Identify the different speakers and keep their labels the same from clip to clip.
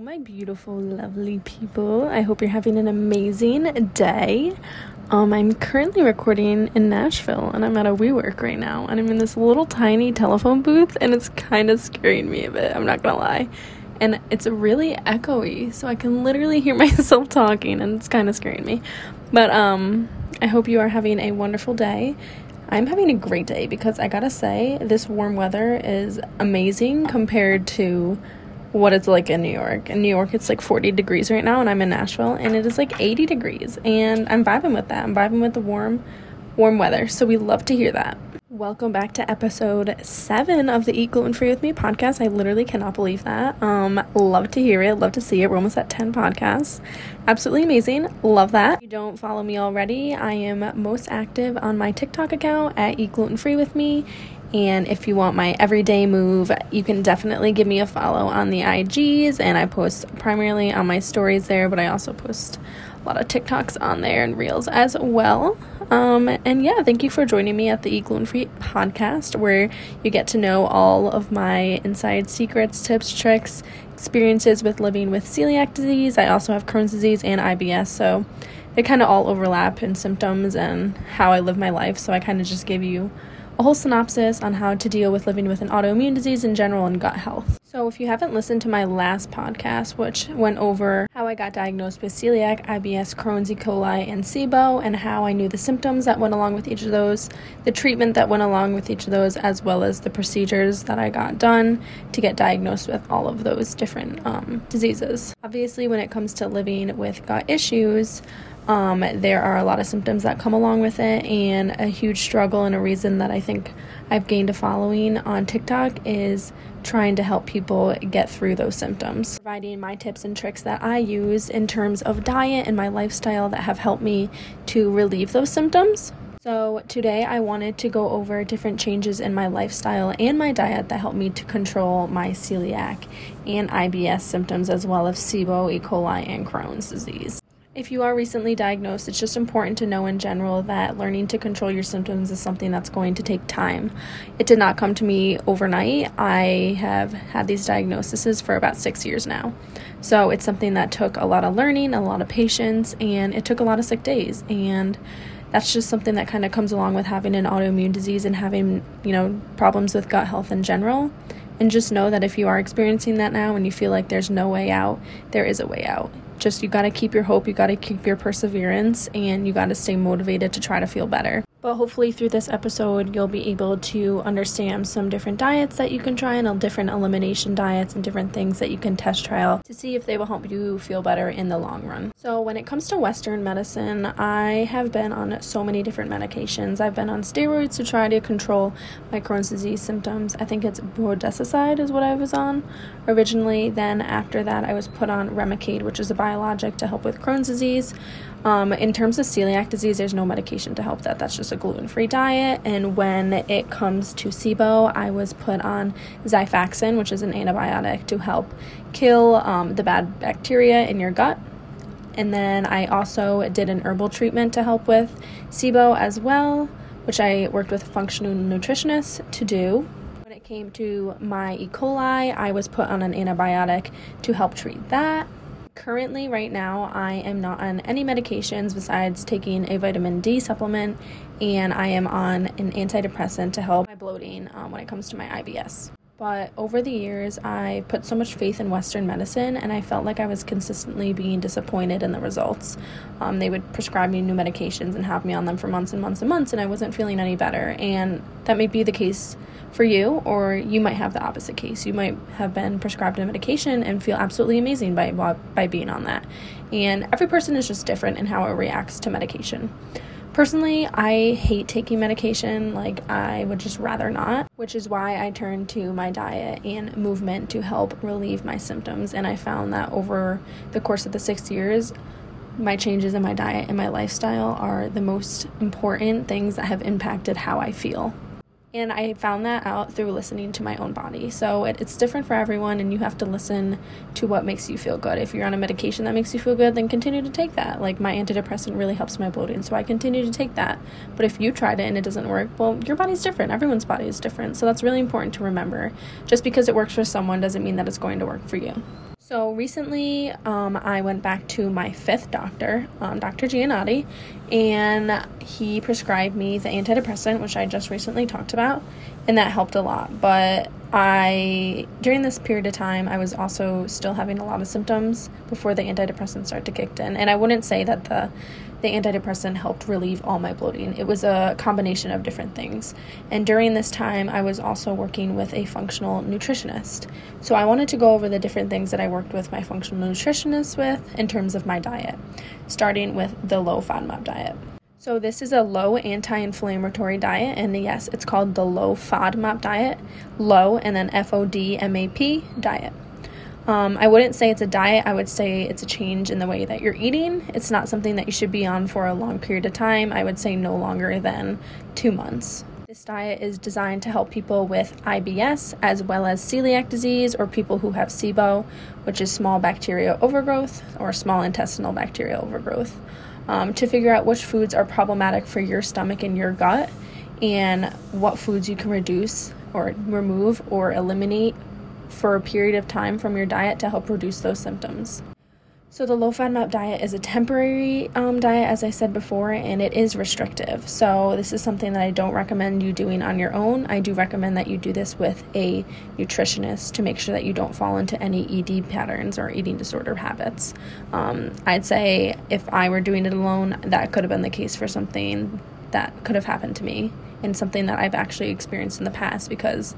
Speaker 1: my beautiful, lovely people. I hope you're having an amazing day. Um, I'm currently recording in Nashville and I'm at a WeWork right now, and I'm in this little tiny telephone booth, and it's kind of scaring me a bit, I'm not gonna lie. And it's really echoey, so I can literally hear myself talking, and it's kind of scaring me. But um, I hope you are having a wonderful day. I'm having a great day because I gotta say, this warm weather is amazing compared to what it's like in New York. In New York, it's like 40 degrees right now, and I'm in Nashville, and it is like 80 degrees, and I'm vibing with that. I'm vibing with the warm, warm weather. So we love to hear that. Welcome back to episode seven of the Eat Gluten Free with Me podcast. I literally cannot believe that. Um, love to hear it. Love to see it. We're almost at 10 podcasts. Absolutely amazing. Love that. If you don't follow me already, I am most active on my TikTok account at Eat Gluten Free with Me and if you want my everyday move, you can definitely give me a follow on the IGs. And I post primarily on my stories there, but I also post a lot of TikToks on there and reels as well. Um, and yeah, thank you for joining me at the Eat Gluten Free podcast, where you get to know all of my inside secrets, tips, tricks, experiences with living with celiac disease. I also have Crohn's disease and IBS, so they kind of all overlap in symptoms and how I live my life. So I kind of just give you a whole synopsis on how to deal with living with an autoimmune disease in general and gut health. So, if you haven't listened to my last podcast, which went over how I got diagnosed with celiac, IBS, Crohn's, E. coli, and SIBO, and how I knew the symptoms that went along with each of those, the treatment that went along with each of those, as well as the procedures that I got done to get diagnosed with all of those different um, diseases. Obviously, when it comes to living with gut issues, um, there are a lot of symptoms that come along with it, and a huge struggle and a reason that I think I've gained a following on TikTok is trying to help people get through those symptoms. Providing my tips and tricks that I use in terms of diet and my lifestyle that have helped me to relieve those symptoms. So, today I wanted to go over different changes in my lifestyle and my diet that help me to control my celiac and IBS symptoms, as well as SIBO, E. coli, and Crohn's disease. If you are recently diagnosed, it's just important to know in general that learning to control your symptoms is something that's going to take time. It did not come to me overnight. I have had these diagnoses for about six years now. So it's something that took a lot of learning, a lot of patience, and it took a lot of sick days. And that's just something that kind of comes along with having an autoimmune disease and having, you know, problems with gut health in general. And just know that if you are experiencing that now and you feel like there's no way out, there is a way out just you got to keep your hope, you got to keep your perseverance, and you got to stay motivated to try to feel better. But hopefully, through this episode, you'll be able to understand some different diets that you can try and different elimination diets and different things that you can test trial to see if they will help you feel better in the long run. So, when it comes to Western medicine, I have been on so many different medications. I've been on steroids to try to control my Crohn's disease symptoms. I think it's budesonide is what I was on originally. Then, after that, I was put on Remicade, which is a biologic to help with Crohn's disease. Um, in terms of celiac disease, there's no medication to help that. That's just a gluten free diet. And when it comes to SIBO, I was put on Xifaxan, which is an antibiotic to help kill um, the bad bacteria in your gut. And then I also did an herbal treatment to help with SIBO as well, which I worked with a functional nutritionist to do. When it came to my E. coli, I was put on an antibiotic to help treat that. Currently, right now, I am not on any medications besides taking a vitamin D supplement, and I am on an antidepressant to help my bloating um, when it comes to my IBS. But over the years, I put so much faith in Western medicine, and I felt like I was consistently being disappointed in the results. Um, they would prescribe me new medications and have me on them for months and months and months, and I wasn't feeling any better. And that may be the case for you, or you might have the opposite case. You might have been prescribed a medication and feel absolutely amazing by by being on that. And every person is just different in how it reacts to medication. Personally, I hate taking medication, like, I would just rather not, which is why I turned to my diet and movement to help relieve my symptoms. And I found that over the course of the six years, my changes in my diet and my lifestyle are the most important things that have impacted how I feel. And I found that out through listening to my own body. So it, it's different for everyone, and you have to listen to what makes you feel good. If you're on a medication that makes you feel good, then continue to take that. Like my antidepressant really helps my bloating, so I continue to take that. But if you tried it and it doesn't work, well, your body's different. Everyone's body is different. So that's really important to remember. Just because it works for someone doesn't mean that it's going to work for you. So recently, um, I went back to my fifth doctor, um, Dr. Giannotti, and he prescribed me the antidepressant, which I just recently talked about, and that helped a lot. But I, during this period of time, I was also still having a lot of symptoms before the antidepressant started to kick in, and I wouldn't say that the the antidepressant helped relieve all my bloating. It was a combination of different things. And during this time, I was also working with a functional nutritionist. So I wanted to go over the different things that I worked with my functional nutritionist with in terms of my diet, starting with the low FODMAP diet. So this is a low anti-inflammatory diet, and yes, it's called the low FODMAP diet, low and then FODMAP diet. Um, I wouldn't say it's a diet, I would say it's a change in the way that you're eating. It's not something that you should be on for a long period of time. I would say no longer than two months. This diet is designed to help people with IBS as well as celiac disease or people who have SIBO, which is small bacterial overgrowth or small intestinal bacterial overgrowth, um, to figure out which foods are problematic for your stomach and your gut and what foods you can reduce or remove or eliminate for a period of time from your diet to help reduce those symptoms. So, the low FODMAP diet is a temporary um, diet, as I said before, and it is restrictive. So, this is something that I don't recommend you doing on your own. I do recommend that you do this with a nutritionist to make sure that you don't fall into any ED patterns or eating disorder habits. Um, I'd say if I were doing it alone, that could have been the case for something that could have happened to me and something that I've actually experienced in the past because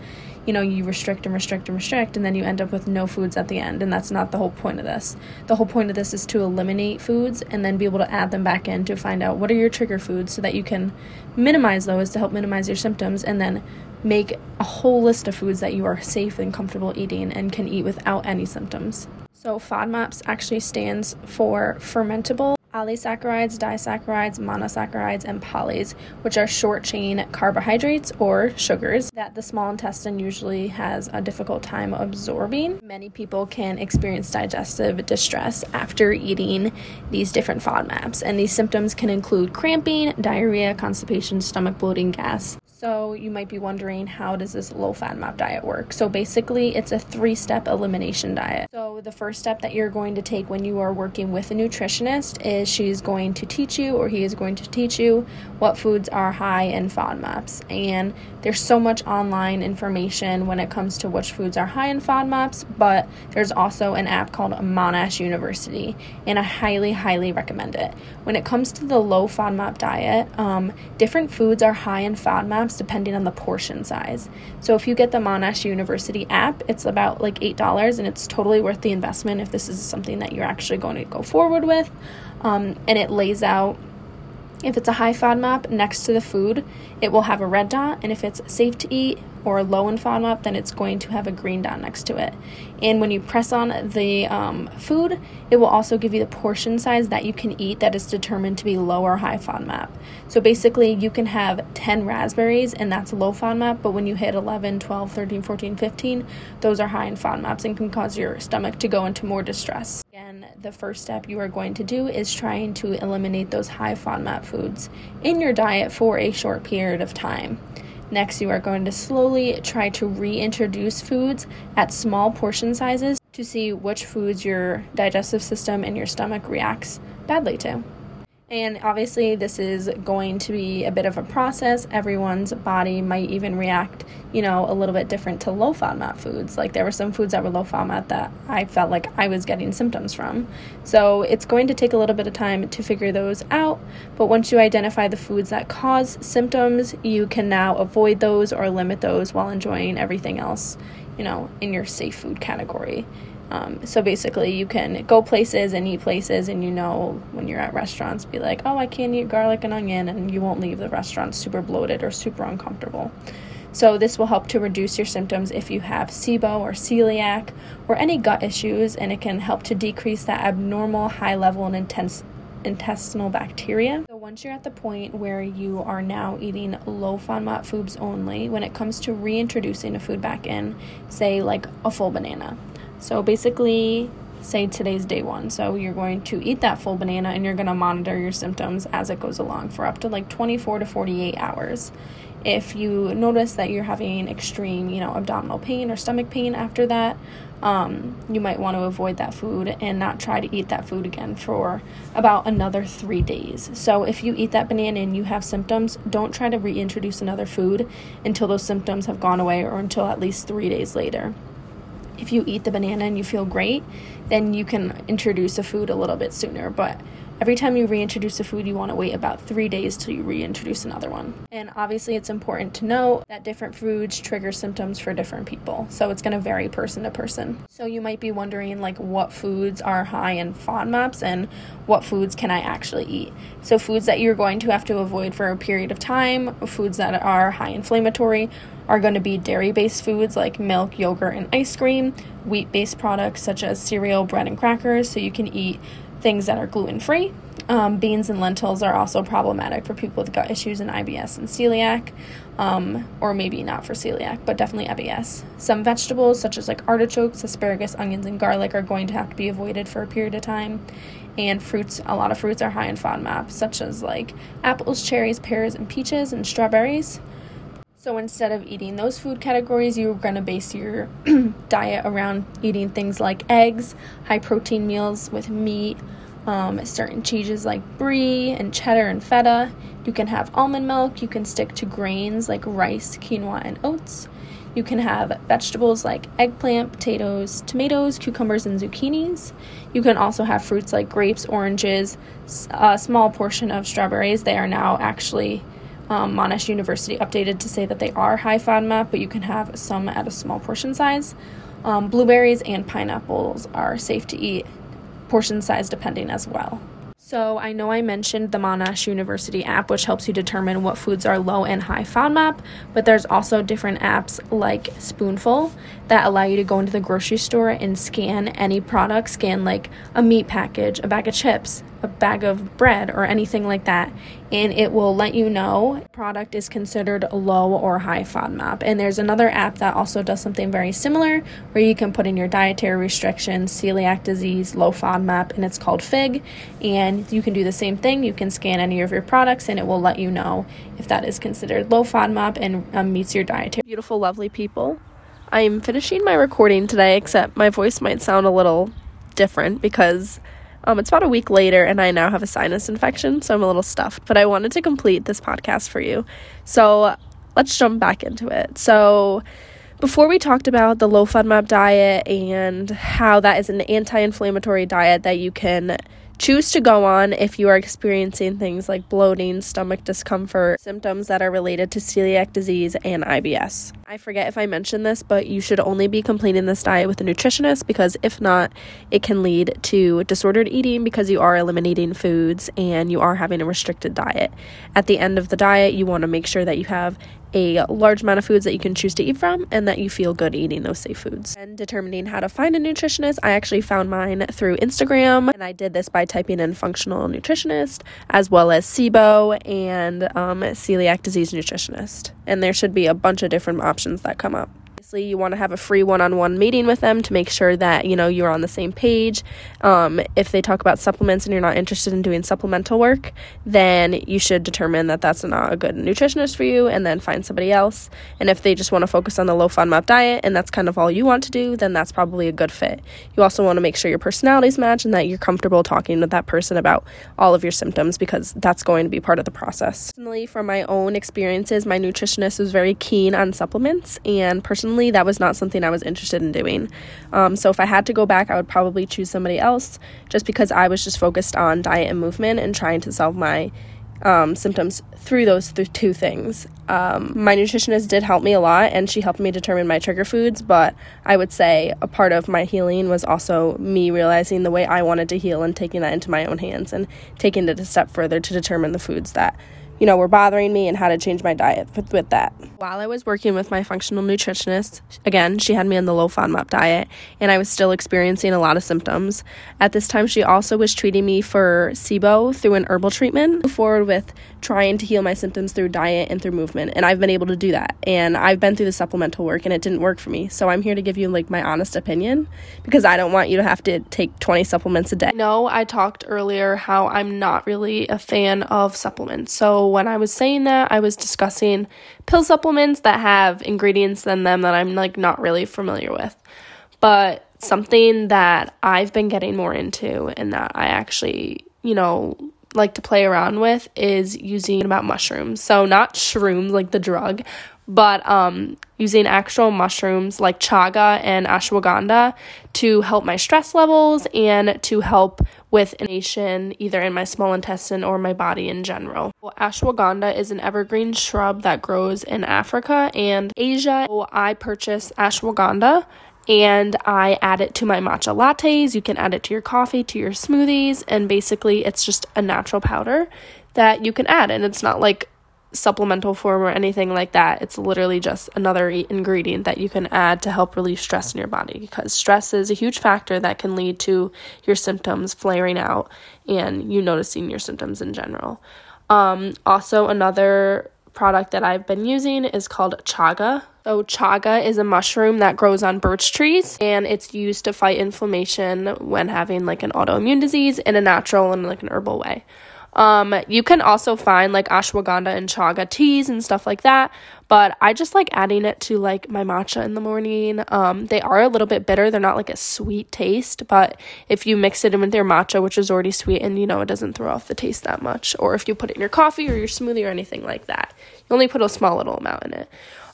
Speaker 1: you know you restrict and restrict and restrict and then you end up with no foods at the end and that's not the whole point of this. The whole point of this is to eliminate foods and then be able to add them back in to find out what are your trigger foods so that you can minimize those to help minimize your symptoms and then make a whole list of foods that you are safe and comfortable eating and can eat without any symptoms. So FODMAPs actually stands for fermentable polysaccharides, disaccharides, monosaccharides, and polys, which are short chain carbohydrates or sugars that the small intestine usually has a difficult time absorbing. Many people can experience digestive distress after eating these different FODMAPs, and these symptoms can include cramping, diarrhea, constipation, stomach bloating, gas, so, you might be wondering how does this low FODMAP diet work? So, basically, it's a three step elimination diet. So, the first step that you're going to take when you are working with a nutritionist is she's going to teach you, or he is going to teach you, what foods are high in FODMAPs. And there's so much online information when it comes to which foods are high in FODMAPs, but there's also an app called Monash University, and I highly, highly recommend it. When it comes to the low FODMAP diet, um, different foods are high in FODMAPs depending on the portion size. So if you get the Monash University app, it's about like $8 and it's totally worth the investment if this is something that you're actually going to go forward with. Um, and it lays out if it's a high FODMAP next to the food, it will have a red dot, and if it's safe to eat, or low in FODMAP, then it's going to have a green dot next to it. And when you press on the um, food, it will also give you the portion size that you can eat that is determined to be low or high FODMAP. So basically, you can have 10 raspberries and that's low FODMAP, but when you hit 11, 12, 13, 14, 15, those are high in FODMAPs and can cause your stomach to go into more distress. Again, the first step you are going to do is trying to eliminate those high FODMAP foods in your diet for a short period of time. Next, you are going to slowly try to reintroduce foods at small portion sizes to see which foods your digestive system and your stomach reacts badly to. And obviously, this is going to be a bit of a process. Everyone's body might even react, you know, a little bit different to low FODMAP foods. Like there were some foods that were low FODMAP that I felt like I was getting symptoms from. So it's going to take a little bit of time to figure those out. But once you identify the foods that cause symptoms, you can now avoid those or limit those while enjoying everything else, you know, in your safe food category. Um, so basically, you can go places and eat places, and you know when you're at restaurants, be like, oh, I can't eat garlic and onion, and you won't leave the restaurant super bloated or super uncomfortable. So, this will help to reduce your symptoms if you have SIBO or celiac or any gut issues, and it can help to decrease that abnormal high level and intense intestinal bacteria. So once you're at the point where you are now eating low FODMAP foods only, when it comes to reintroducing a food back in, say like a full banana, so basically, say today's day one. So you're going to eat that full banana and you're going to monitor your symptoms as it goes along for up to like 24 to 48 hours. If you notice that you're having extreme, you know, abdominal pain or stomach pain after that, um, you might want to avoid that food and not try to eat that food again for about another three days. So, if you eat that banana and you have symptoms, don't try to reintroduce another food until those symptoms have gone away or until at least three days later. If you eat the banana and you feel great, then you can introduce a food a little bit sooner. But Every time you reintroduce a food, you want to wait about three days till you reintroduce another one. And obviously, it's important to know that different foods trigger symptoms for different people. So it's going to vary person to person. So you might be wondering, like, what foods are high in FODMAPs and what foods can I actually eat? So, foods that you're going to have to avoid for a period of time, foods that are high inflammatory, are going to be dairy based foods like milk, yogurt, and ice cream, wheat based products such as cereal, bread, and crackers. So you can eat things that are gluten free. Um, beans and lentils are also problematic for people with gut issues and IBS and celiac, um, or maybe not for celiac, but definitely IBS. Some vegetables, such as like artichokes, asparagus, onions, and garlic, are going to have to be avoided for a period of time. And fruits, a lot of fruits are high in FODMAP, such as like apples, cherries, pears, and peaches, and strawberries. So instead of eating those food categories, you're going to base your diet around eating things like eggs, high protein meals with meat, um, certain cheeses like brie and cheddar and feta. You can have almond milk. You can stick to grains like rice, quinoa, and oats. You can have vegetables like eggplant, potatoes, tomatoes, cucumbers, and zucchinis. You can also have fruits like grapes, oranges, a small portion of strawberries. They are now actually um, Monash University updated to say that they are high FODMAP, but you can have some at a small portion size. Um, blueberries and pineapples are safe to eat, portion size depending as well. So, I know I mentioned the Monash University app, which helps you determine what foods are low and high FODMAP, but there's also different apps like Spoonful that allow you to go into the grocery store and scan any product, scan like a meat package, a bag of chips, a bag of bread or anything like that and it will let you know product is considered low or high FODMAP. And there's another app that also does something very similar where you can put in your dietary restrictions, celiac disease, low FODMAP, and it's called Fig. And you can do the same thing. You can scan any of your products and it will let you know if that is considered low FODMAP and um, meets your dietary. Beautiful, lovely people. I'm finishing my recording today, except my voice might sound a little different because um, it's about a week later, and I now have a sinus infection, so I'm a little stuffed. But I wanted to complete this podcast for you. So let's jump back into it. So, before we talked about the low FODMAP diet and how that is an anti inflammatory diet that you can choose to go on if you are experiencing things like bloating, stomach discomfort, symptoms that are related to celiac disease and IBS. I forget if I mentioned this, but you should only be completing this diet with a nutritionist because if not, it can lead to disordered eating because you are eliminating foods and you are having a restricted diet. At the end of the diet, you want to make sure that you have a large amount of foods that you can choose to eat from and that you feel good eating those safe foods. And determining how to find a nutritionist, I actually found mine through Instagram and I did this by typing in functional nutritionist as well as SIBO and um, celiac disease nutritionist. And there should be a bunch of different options that come up obviously you want to have a free one-on-one meeting with them to make sure that you know you're on the same page. Um, if they talk about supplements and you're not interested in doing supplemental work then you should determine that that's not a good nutritionist for you and then find somebody else. And if they just want to focus on the low FODMAP diet and that's kind of all you want to do then that's probably a good fit. You also want to make sure your personalities match and that you're comfortable talking with that person about all of your symptoms because that's going to be part of the process. Personally from my own experiences my nutritionist was very keen on supplements and personally that was not something I was interested in doing. Um, so if I had to go back, I would probably choose somebody else just because I was just focused on diet and movement and trying to solve my um, symptoms through those th- two things. Um, my nutritionist did help me a lot and she helped me determine my trigger foods, but I would say a part of my healing was also me realizing the way I wanted to heal and taking that into my own hands and taking it a step further to determine the foods that you know, were bothering me and how to change my diet with, with that. While I was working with my functional nutritionist, again, she had me on the low FODMAP diet, and I was still experiencing a lot of symptoms. At this time, she also was treating me for SIBO through an herbal treatment. Forward with trying to heal my symptoms through diet and through movement, and I've been able to do that. And I've been through the supplemental work, and it didn't work for me. So I'm here to give you like my honest opinion because I don't want you to have to take 20 supplements a day. No, I talked earlier how I'm not really a fan of supplements. So when I was saying that, I was discussing pill supplements that have ingredients in them that I'm like not really familiar with. But something that I've been getting more into and that I actually, you know, like to play around with is using about mushrooms. So not shrooms like the drug, but um, using actual mushrooms like chaga and ashwagandha to help my stress levels and to help with inflammation either in my small intestine or my body in general. Well, ashwagandha is an evergreen shrub that grows in Africa and Asia. So I purchase ashwagandha and I add it to my matcha lattes. You can add it to your coffee, to your smoothies, and basically it's just a natural powder that you can add and it's not like supplemental form or anything like that. It's literally just another ingredient that you can add to help relieve stress in your body because stress is a huge factor that can lead to your symptoms flaring out and you noticing your symptoms in general. Um, also, another product that I've been using is called chaga. So, chaga is a mushroom that grows on birch trees and it's used to fight inflammation when having like an autoimmune disease in a natural and like an herbal way. Um, you can also find like ashwagandha and chaga teas and stuff like that, but I just like adding it to like my matcha in the morning. Um, they are a little bit bitter, they're not like a sweet taste, but if you mix it in with your matcha, which is already sweet, and you know, it doesn't throw off the taste that much, or if you put it in your coffee or your smoothie or anything like that, you only put a small little amount in it.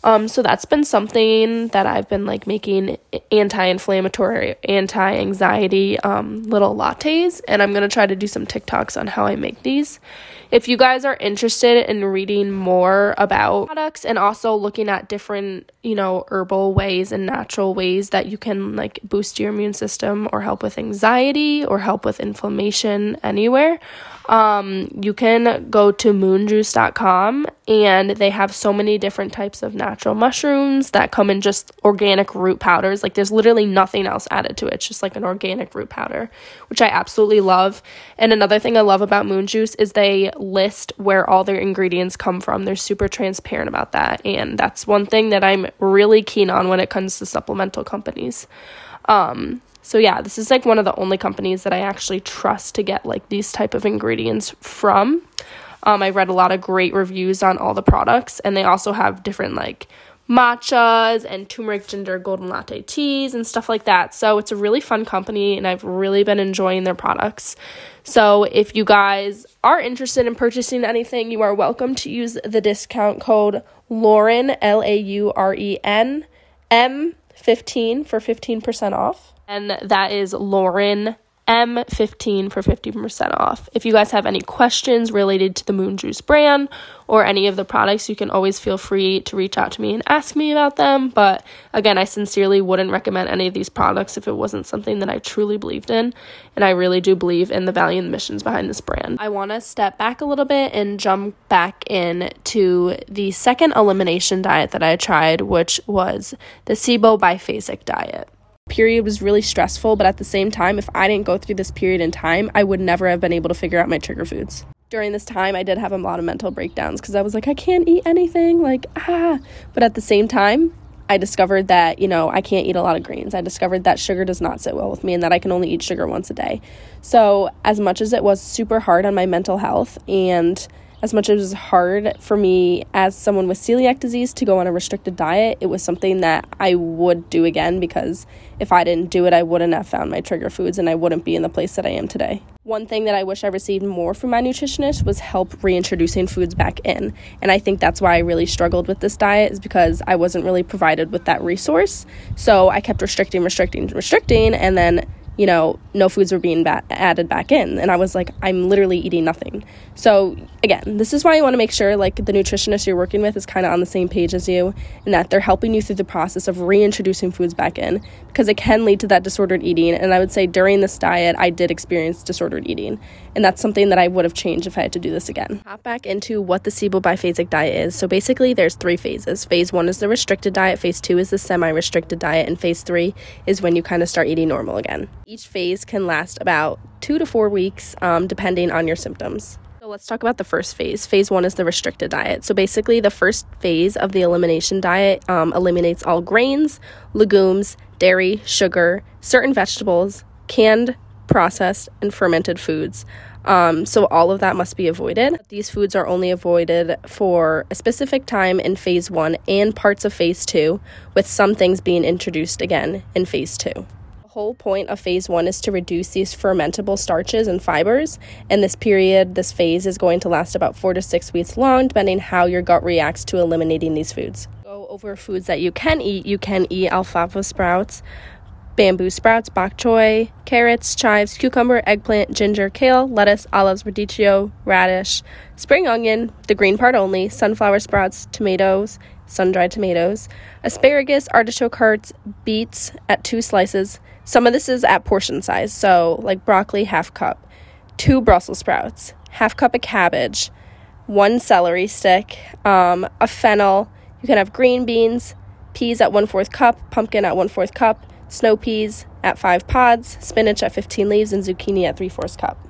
Speaker 1: Um, so that's been something that I've been like making anti-inflammatory, anti-anxiety um, little lattes, and I'm gonna try to do some TikToks on how I make these. If you guys are interested in reading more about products and also looking at different, you know, herbal ways and natural ways that you can like boost your immune system or help with anxiety or help with inflammation anywhere, um, you can go to moonjuice.com and they have so many different types of natural mushrooms that come in just organic root powders. Like there's literally nothing else added to it. It's just like an organic root powder, which I absolutely love. And another thing I love about Moon Juice is they list where all their ingredients come from. They're super transparent about that. And that's one thing that I'm really keen on when it comes to supplemental companies. Um, so yeah, this is like one of the only companies that I actually trust to get like these type of ingredients from. Um, I read a lot of great reviews on all the products, and they also have different like matchas and turmeric ginger golden latte teas and stuff like that. So it's a really fun company, and I've really been enjoying their products. So if you guys are interested in purchasing anything, you are welcome to use the discount code Lauren L A U R E N M 15 for 15% off. And that is Lauren M15 for 15% off. If you guys have any questions related to the Moon Juice brand or any of the products, you can always feel free to reach out to me and ask me about them. But again, I sincerely wouldn't recommend any of these products if it wasn't something that I truly believed in. And I really do believe in the value and the missions behind this brand. I want to step back a little bit and jump back in to the second elimination diet that I tried, which was the SIBO biphasic diet period was really stressful, but at the same time, if I didn't go through this period in time, I would never have been able to figure out my trigger foods. During this time, I did have a lot of mental breakdowns because I was like, I can't eat anything, like, ah. But at the same time, I discovered that, you know, I can't eat a lot of greens. I discovered that sugar does not sit well with me and that I can only eat sugar once a day. So, as much as it was super hard on my mental health and as much as it was hard for me as someone with celiac disease to go on a restricted diet, it was something that I would do again because if I didn't do it, I wouldn't have found my trigger foods and I wouldn't be in the place that I am today. One thing that I wish I received more from my nutritionist was help reintroducing foods back in. And I think that's why I really struggled with this diet, is because I wasn't really provided with that resource. So I kept restricting, restricting, restricting, and then you know, no foods were being ba- added back in. And I was like, I'm literally eating nothing. So, again, this is why you want to make sure like the nutritionist you're working with is kind of on the same page as you and that they're helping you through the process of reintroducing foods back in because it can lead to that disordered eating. And I would say during this diet, I did experience disordered eating. And that's something that I would have changed if I had to do this again. Hop back into what the SIBO biphasic diet is. So basically, there's three phases. Phase one is the restricted diet, phase two is the semi restricted diet, and phase three is when you kind of start eating normal again. Each phase can last about two to four weeks, um, depending on your symptoms. So let's talk about the first phase. Phase one is the restricted diet. So basically, the first phase of the elimination diet um, eliminates all grains, legumes, dairy, sugar, certain vegetables, canned, processed, and fermented foods.
Speaker 2: Um, so all of that must be avoided. These foods are only avoided for a specific time in phase one and parts of phase two, with some things being introduced again in phase two. Whole point of phase one is to reduce these fermentable starches and fibers, and this period, this phase, is going to last about four to six weeks long, depending how your gut reacts to eliminating these foods. Go over foods that you can eat. You can eat alfalfa sprouts bamboo sprouts, bok choy, carrots, chives, cucumber, eggplant, ginger, kale, lettuce, olives, radicchio, radish, spring onion, the green part only, sunflower sprouts, tomatoes, sun dried tomatoes, asparagus, artichoke hearts, beets at two slices. Some of this is at portion size, so like broccoli, half cup, two Brussels sprouts, half cup of cabbage, one celery stick, um, a fennel. You can have green beans, peas at one fourth cup, pumpkin at one fourth cup, snow peas at 5 pods, spinach at 15 leaves, and zucchini at 3 fourths cup.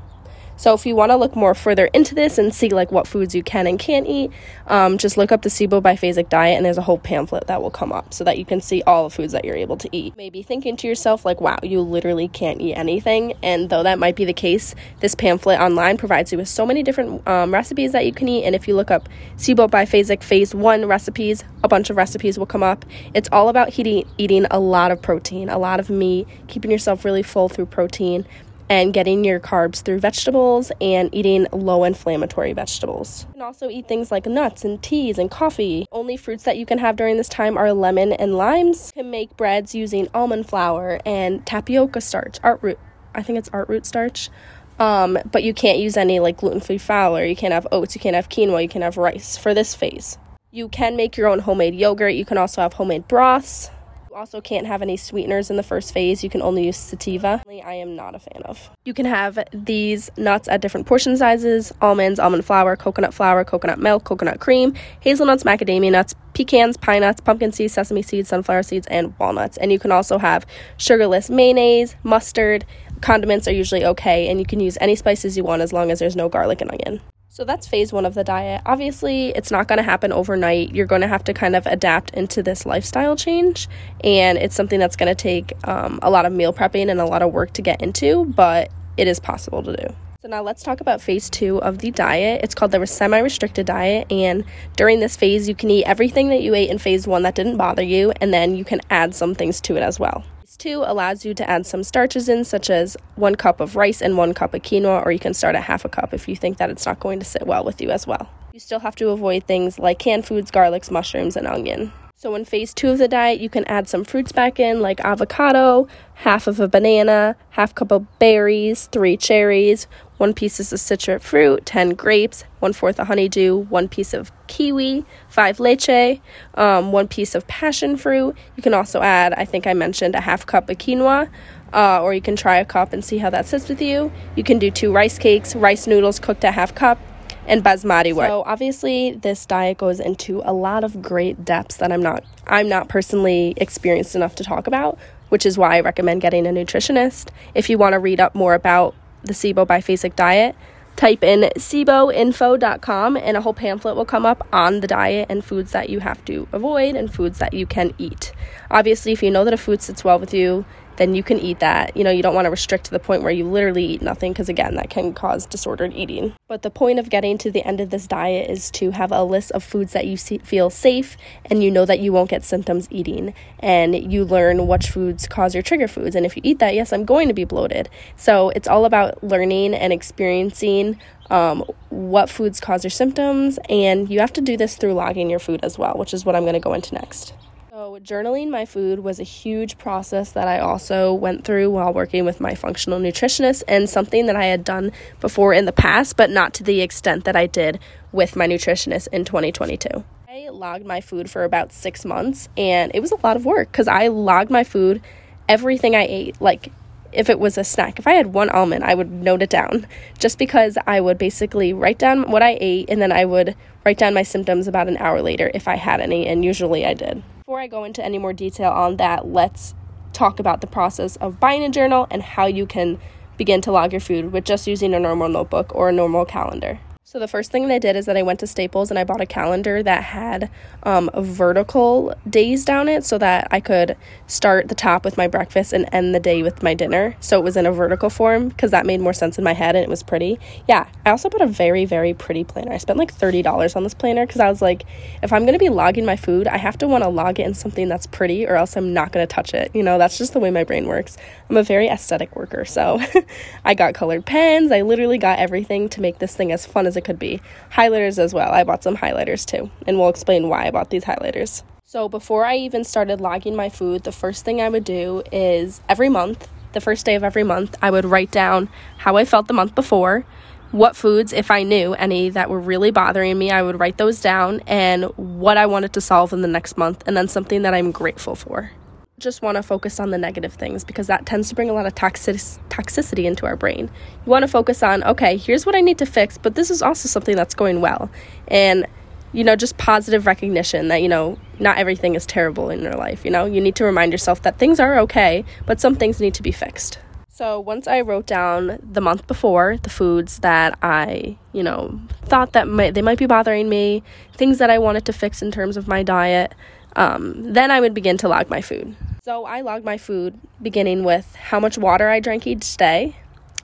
Speaker 2: So if you want to look more further into this and see like what foods you can and can't eat, um, just look up the SIBO biphasic diet and there's a whole pamphlet that will come up so that you can see all the foods that you're able to eat. Maybe thinking to yourself like, wow, you literally can't eat anything. And though that might be the case, this pamphlet online provides you with so many different um, recipes that you can eat. And if you look up SIBO biphasic phase one recipes, a bunch of recipes will come up. It's all about eating, eating a lot of protein, a lot of meat, keeping yourself really full through protein and getting your carbs through vegetables and eating low inflammatory vegetables. You can also eat things like nuts and teas and coffee. Only fruits that you can have during this time are lemon and limes. You can make breads using almond flour and tapioca starch, arrowroot. I think it's arrowroot starch. Um, but you can't use any like gluten free flour. You can't have oats. You can't have quinoa. You can have rice for this phase. You can make your own homemade yogurt. You can also have homemade broths also can't have any sweeteners in the first phase. You can only use stevia. I am not a fan of. You can have these nuts at different portion sizes almonds, almond flour, coconut flour, coconut milk, coconut cream, hazelnuts, macadamia nuts, pecans, pine nuts, pumpkin seeds, sesame seeds, sunflower seeds, and walnuts. And you can also have sugarless mayonnaise, mustard. Condiments are usually okay, and you can use any spices you want as long as there's no garlic and onion. So that's phase one of the diet. Obviously, it's not going to happen overnight. You're going to have to kind of adapt into this lifestyle change, and it's something that's going to take um, a lot of meal prepping and a lot of work to get into, but it is possible to do. So now let's talk about phase two of the diet. It's called the semi-restricted diet, and during this phase, you can eat everything that you ate in phase one that didn't bother you, and then you can add some things to it as well two allows you to add some starches in, such as one cup of rice and one cup of quinoa, or you can start at half a cup if you think that it's not going to sit well with you as well. You still have to avoid things like canned foods, garlics, mushrooms, and onion. So, in phase two of the diet, you can add some fruits back in, like avocado, half of a banana, half cup of berries, three cherries, one piece is of citrus fruit, 10 grapes, one fourth of honeydew, one piece of kiwi, five lychee, um, one piece of passion fruit. You can also add, I think I mentioned, a half cup of quinoa. Uh, or you can try a cup and see how that sits with you. You can do two rice cakes, rice noodles cooked at half cup, and basmati. So obviously this diet goes into a lot of great depths that I'm not I'm not personally experienced enough to talk about, which is why I recommend getting a nutritionist. If you want to read up more about the SIBO biphasic diet, type in siboinfo.com and a whole pamphlet will come up on the diet and foods that you have to avoid and foods that you can eat. Obviously, if you know that a food sits well with you, then you can eat that. You know, you don't want to restrict to the point where you literally eat nothing because, again, that can cause disordered eating. But the point of getting to the end of this diet is to have a list of foods that you see, feel safe and you know that you won't get symptoms eating. And you learn which foods cause your trigger foods. And if you eat that, yes, I'm going to be bloated. So it's all about learning and experiencing um, what foods cause your symptoms. And you have to do this through logging your food as well, which is what I'm going to go into next. So, journaling my food was a huge process that I also went through while working with my functional nutritionist and something that I had done before in the past, but not to the extent that I did with my nutritionist in 2022. I logged my food for about six months and it was a lot of work because I logged my food, everything I ate, like if it was a snack. If I had one almond, I would note it down just because I would basically write down what I ate and then I would write down my symptoms about an hour later if I had any, and usually I did before I go into any more detail on that, let's talk about the process of buying a journal and how you can begin to log your food with just using a normal notebook or a normal calendar. So the first thing that I did is that I went to Staples and I bought a calendar that had um, vertical days down it so that I could start the top with my breakfast and end the day with my dinner. So it was in a vertical form because that made more sense in my head and it was pretty. Yeah, I also bought a very, very pretty planner. I spent like $30 on this planner because I was like, if I'm going to be logging my food, I have to want to log it in something that's pretty or else I'm not going to touch it. You know, that's just the way my brain works. I'm a very aesthetic worker. So I got colored pens. I literally got everything to make this thing as fun as it could be. Highlighters as well. I bought some highlighters too, and we'll explain why I bought these highlighters. So, before I even started logging my food, the first thing I would do is every month, the first day of every month, I would write down how I felt the month before, what foods, if I knew any that were really bothering me, I would write those down, and what I wanted to solve in the next month, and then something that I'm grateful for just want to focus on the negative things because that tends to bring a lot of toxic- toxicity into our brain. You want to focus on, okay, here's what I need to fix, but this is also something that's going well. And, you know, just positive recognition that, you know, not everything is terrible in your life. You know, you need to remind yourself that things are okay, but some things need to be fixed. So once I wrote down the month before the foods that I, you know, thought that might, they might be bothering me, things that I wanted to fix in terms of my diet, um, then I would begin to log my food. So I logged my food beginning with how much water I drank each day.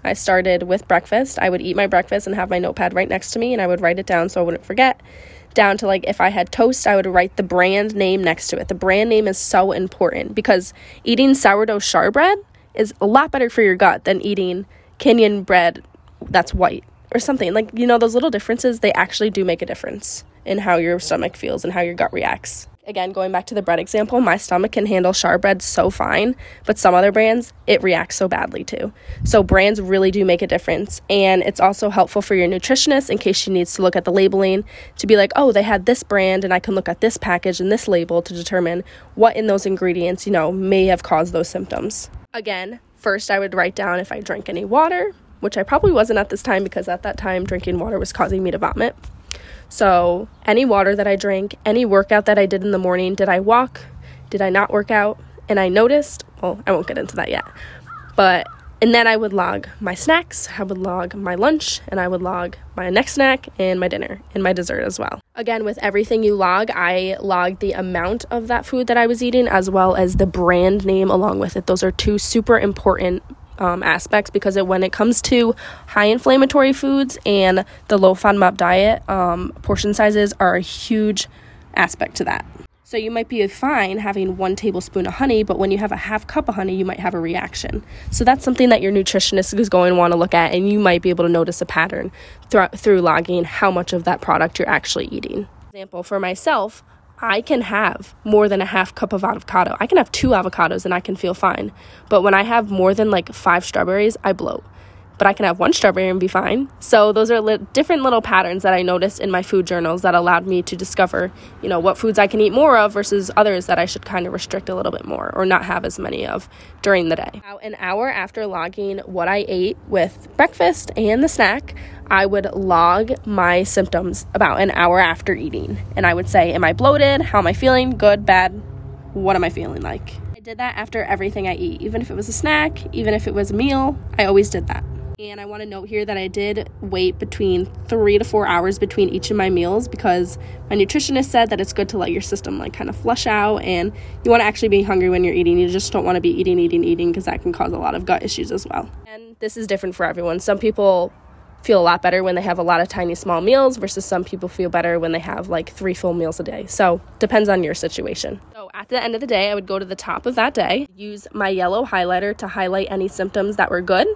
Speaker 2: I started with breakfast. I would eat my breakfast and have my notepad right next to me and I would write it down so I wouldn't forget. Down to like if I had toast, I would write the brand name next to it. The brand name is so important because eating sourdough Schär bread is a lot better for your gut than eating Canyon bread that's white or something. Like, you know, those little differences, they actually do make a difference in how your stomach feels and how your gut reacts again, going back to the bread example, my stomach can handle Schär bread so fine, but some other brands, it reacts so badly too. So, brands really do make a difference. And it's also helpful for your nutritionist in case she needs to look at the labeling to be like, oh, they had this brand, and I can look at this package and this label to determine what in those ingredients, you know, may have caused those symptoms. Again, first I would write down if I drank any water, which I probably wasn't at this time because at that time drinking water was causing me to vomit. So, any water that I drank, any workout that I did in the morning, did I walk? Did I not work out? And I noticed, well, I won't get into that yet. But and then I would log my snacks, I would log my lunch, and I would log my next snack and my dinner and my dessert as well. Again, with everything you log, I log the amount of that food that I was eating as well as the brand name along with it. Those are two super important um, aspects because it, when it comes to high inflammatory foods and the low FODMAP diet, um, portion sizes are a huge aspect to that. So you might be fine having one tablespoon of honey, but when you have a half cup of honey, you might have a reaction. So that's something that your nutritionist is going to want to look at, and you might be able to notice a pattern through, through logging how much of that product you're actually eating. Example for myself, I can have more than a half cup of avocado. I can have two avocados and I can feel fine. But when I have more than like five strawberries, I bloat but I can have one strawberry and be fine. So those are li- different little patterns that I noticed in my food journals that allowed me to discover, you know, what foods I can eat more of versus others that I should kind of restrict a little bit more or not have as many of during the day. About an hour after logging what I ate with breakfast and the snack, I would log my symptoms about an hour after eating. And I would say, am I bloated? How am I feeling? Good, bad? What am I feeling like? I did that after everything I eat, even if it was a snack, even if it was a meal, I always did that. And I want to note here that I did wait between three to four hours between each of my meals because my nutritionist said that it's good to let your system like kind of flush out and you want to actually be hungry when you're eating. You just don't want to be eating, eating, eating because that can cause a lot of gut issues as well. And this is different for everyone. Some people feel a lot better when they have a lot of tiny small meals versus some people feel better when they have like three full meals a day. So, depends on your situation. So, at the end of the day, I would go to the top of that day, use my yellow highlighter to highlight any symptoms that were good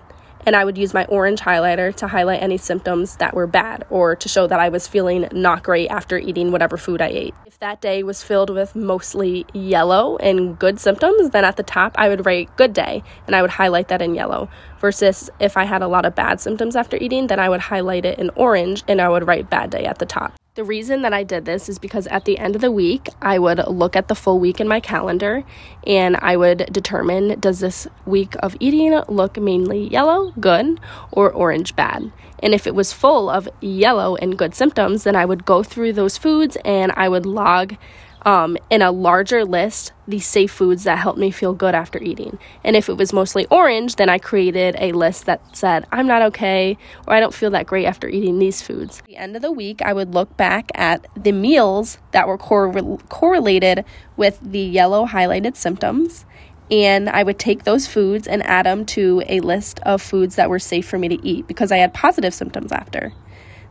Speaker 2: and I would use my orange highlighter to highlight any symptoms that were bad or to show that I was feeling not great after eating whatever food I ate. If that day was filled with mostly yellow and good symptoms, then at the top I would write good day and I would highlight that in yellow. Versus if I had a lot of bad symptoms after eating, then I would highlight it in orange and I would write bad day at the top. The reason that I did this is because at the end of the week, I would look at the full week in my calendar and I would determine does this week of eating look mainly yellow, good, or orange, bad? And if it was full of yellow and good symptoms, then I would go through those foods and I would log um, in a larger list the safe foods that helped me feel good after eating. And if it was mostly orange, then I created a list that said, I'm not okay, or I don't feel that great after eating these foods. At the end of the week, I would look back at the meals that were cor- correlated with the yellow highlighted symptoms. And I would take those foods and add them to a list of foods that were safe for me to eat because I had positive symptoms after.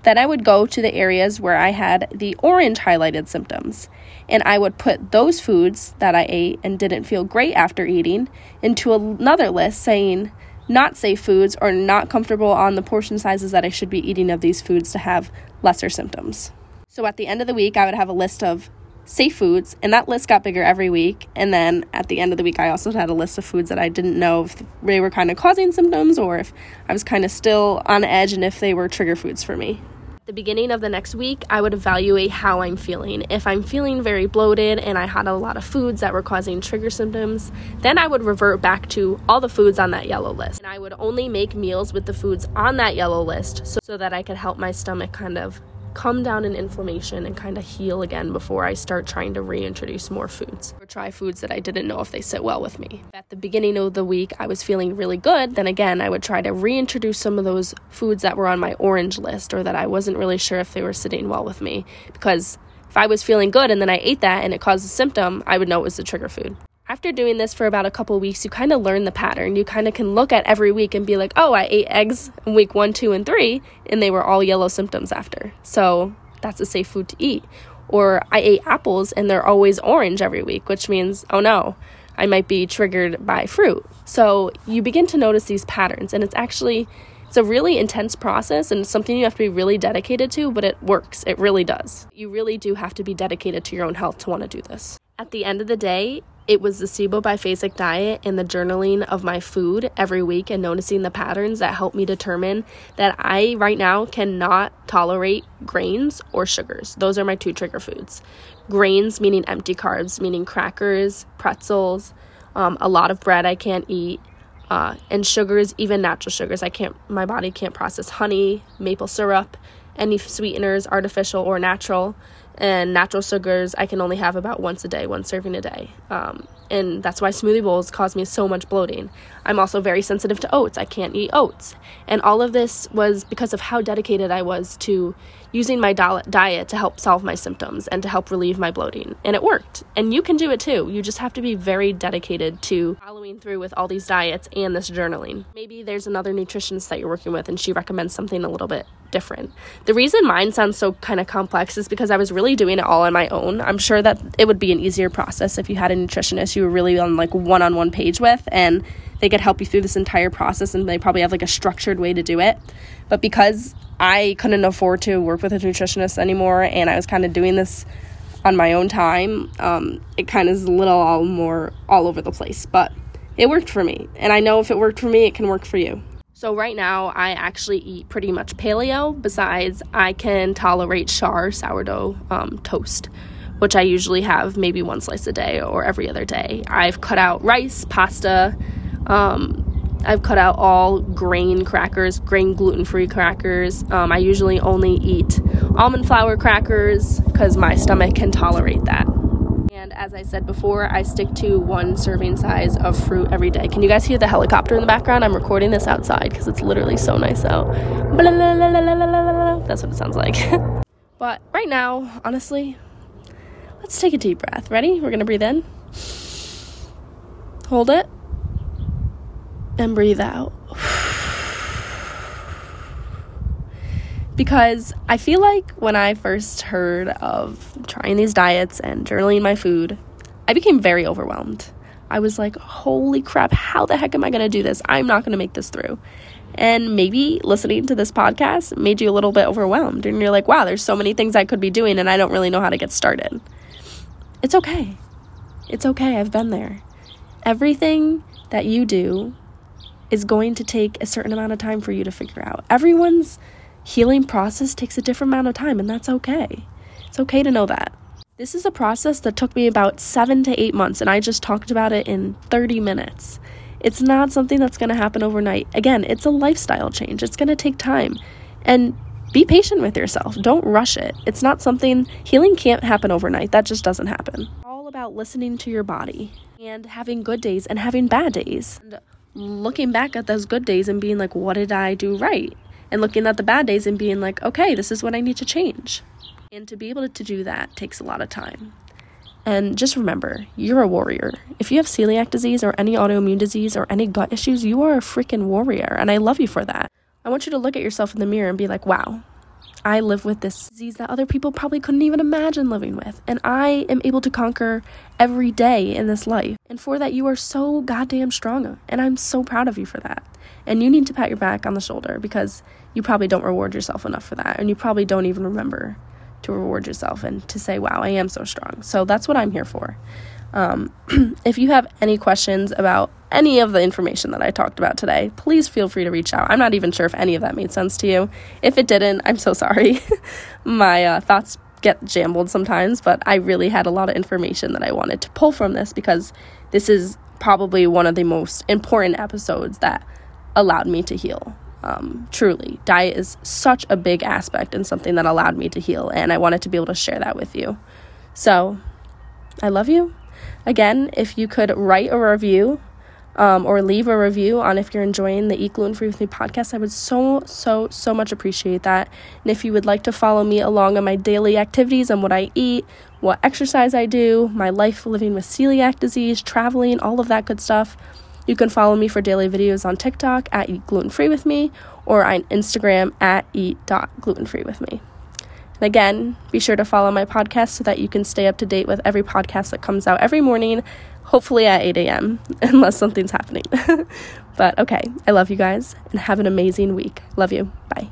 Speaker 2: Then I would go to the areas where I had the orange highlighted symptoms, and I would put those foods that I ate and didn't feel great after eating into another list saying not safe foods or not comfortable on the portion sizes that I should be eating of these foods to have lesser symptoms. So at the end of the week, I would have a list of safe foods, and that list got bigger every week. And then at the end of the week, I also had a list of foods that I didn't know if they were kind of causing symptoms or if I was kind of still on edge and if they were trigger foods for me the beginning of the next week, I would evaluate how I'm feeling. If I'm feeling very bloated and I had a lot of foods that were causing trigger symptoms, then I would revert back to all the foods on that yellow list. And I would only make meals with the foods on that yellow list so, so that I could help my stomach kind of calm down in inflammation and kind of heal again before I start trying to reintroduce more foods or try foods that I didn't know if they sit well with me. At the beginning of the week, I was feeling really good. Then again, I would try to reintroduce some of those foods that were on my orange list or that I wasn't really sure if they were sitting well with me because if I was feeling good and then I ate that and it caused a symptom, I would know it was the trigger food. After doing this for about a couple weeks, you kind of learn the pattern. You kind of can look at every week and be like, oh, I ate eggs in week one, two, and three, and they were all yellow symptoms after. So that's a safe food to eat. Or I ate apples and they're always orange every week, which means, oh no, I might be triggered by fruit. So you begin to notice these patterns, and it's actually it's a really intense process and something you have to be really dedicated to, but it works. It really does. You really do have to be dedicated to your own health to want to do this. At the end of the day, it was the SIBO biphasic diet and the journaling of my food every week and noticing the patterns that helped me determine that I right now cannot tolerate grains or sugars. Those are my two trigger foods. Grains, meaning empty carbs, meaning crackers, pretzels, um, a lot of bread I can't eat. Uh, and sugars, even natural sugars, I can't. My body can't process honey, maple syrup, any sweeteners, artificial or natural and natural sugars I can only have about once a day, one serving a day. Um, and that's why smoothie bowls cause me so much bloating. I'm also very sensitive to oats. I can't eat oats. And all of this was because of how dedicated I was to using my diet to help solve my symptoms and to help relieve my bloating. And it worked. And you can do it too. You just have to be very dedicated to following through with all these diets and this journaling. Maybe there's another nutritionist that you're working with and she recommends something a little bit different. The reason mine sounds so kind of complex is because I was really doing it all on my own. I'm sure that it would be an easier process if you had a nutritionist you were really on like one on one page with and they could help you through this entire process and they probably have like a structured way to do it. But because I couldn't afford to work with a nutritionist anymore and I was kind of doing this on my own time, um, it kind of is a little all more all over the place. But it worked for me. And I know if it worked for me, it can work for you. So, right now, I actually eat pretty much paleo, besides, I can tolerate Schär sourdough um, toast, which I usually have maybe one slice a day or every other day. I've cut out rice, pasta, um, I've cut out all grain crackers, grain gluten free crackers. Um, I usually only eat almond flour crackers because my stomach can tolerate that. And as I said before, I stick to one serving size of fruit every day. Can you guys hear the helicopter in the background? I'm recording this outside because it's literally so nice out. That's what it sounds like. but right now, honestly, let's take a deep breath. Ready? We're going to breathe in. Hold it and breathe out. because I feel like when I first heard of trying these diets and journaling my food, I became very overwhelmed. I was like, holy crap, how the heck am I going to do this? I'm not going to make this through. And maybe listening to this podcast made you a little bit overwhelmed. And you're like, wow, there's so many things I could be doing and I don't really know how to get started. It's okay. It's okay. I've been there. Everything that you do is going to take a certain amount of time for you to figure out. Everyone's healing process takes a different amount of time, and that's okay. It's okay to know that. This is a process that took me about seven to eight months, and I just talked about it in 30 minutes. It's not something that's going to happen overnight. Again, it's a lifestyle change, it's going to take time. And be patient with yourself. Don't rush it. It's not something, healing can't happen overnight. That just doesn't happen. All about listening to your body and having good days and having bad days. And looking back at those good days and being like, what did I do right? And looking at the bad days and being like, okay, this is what I need to change. And to be able to do that takes a lot of time. And just remember, you're a warrior. If you have celiac disease or any autoimmune disease or any gut issues, you are a freaking warrior. And I love you for that. I want you to look at yourself in the mirror and be like, wow, I live with this disease that other people probably couldn't even imagine living with. And I am able to conquer every day in this life. And for that, you are so goddamn strong. And I'm so proud of you for that. And you need to pat your back on the shoulder because you probably don't reward yourself enough for that. And you probably don't even remember to reward yourself and to say, wow, I am so strong. So that's what I'm here for. Um, if you have any questions about any of the information that I talked about today, please feel free to reach out. I'm not even sure if any of that made sense to you. If it didn't, I'm so sorry. My uh, thoughts get jumbled sometimes, but I really had a lot of information that I wanted to pull from this because this is probably one of the most important episodes that allowed me to heal. Um, truly, diet is such a big aspect and something that allowed me to heal, and I wanted to be able to share that with you. So, I love you. Again, if you could write a review um, or leave a review on if you're enjoying the Eat Gluten Free with Me podcast, I would so, so, so much appreciate that. And if you would like to follow me along on my daily activities and what I eat, what exercise I do, my life living with celiac disease, traveling, all of that good stuff, you can follow me for daily videos on TikTok at Eat Gluten Free with Me or on Instagram at eat.glutenfree with me. And again, be sure to follow my podcast so that you can stay up to date with every podcast that comes out every morning, hopefully at 8 a.m., unless something's happening. but okay, I love you guys and have an amazing week. Love you. Bye.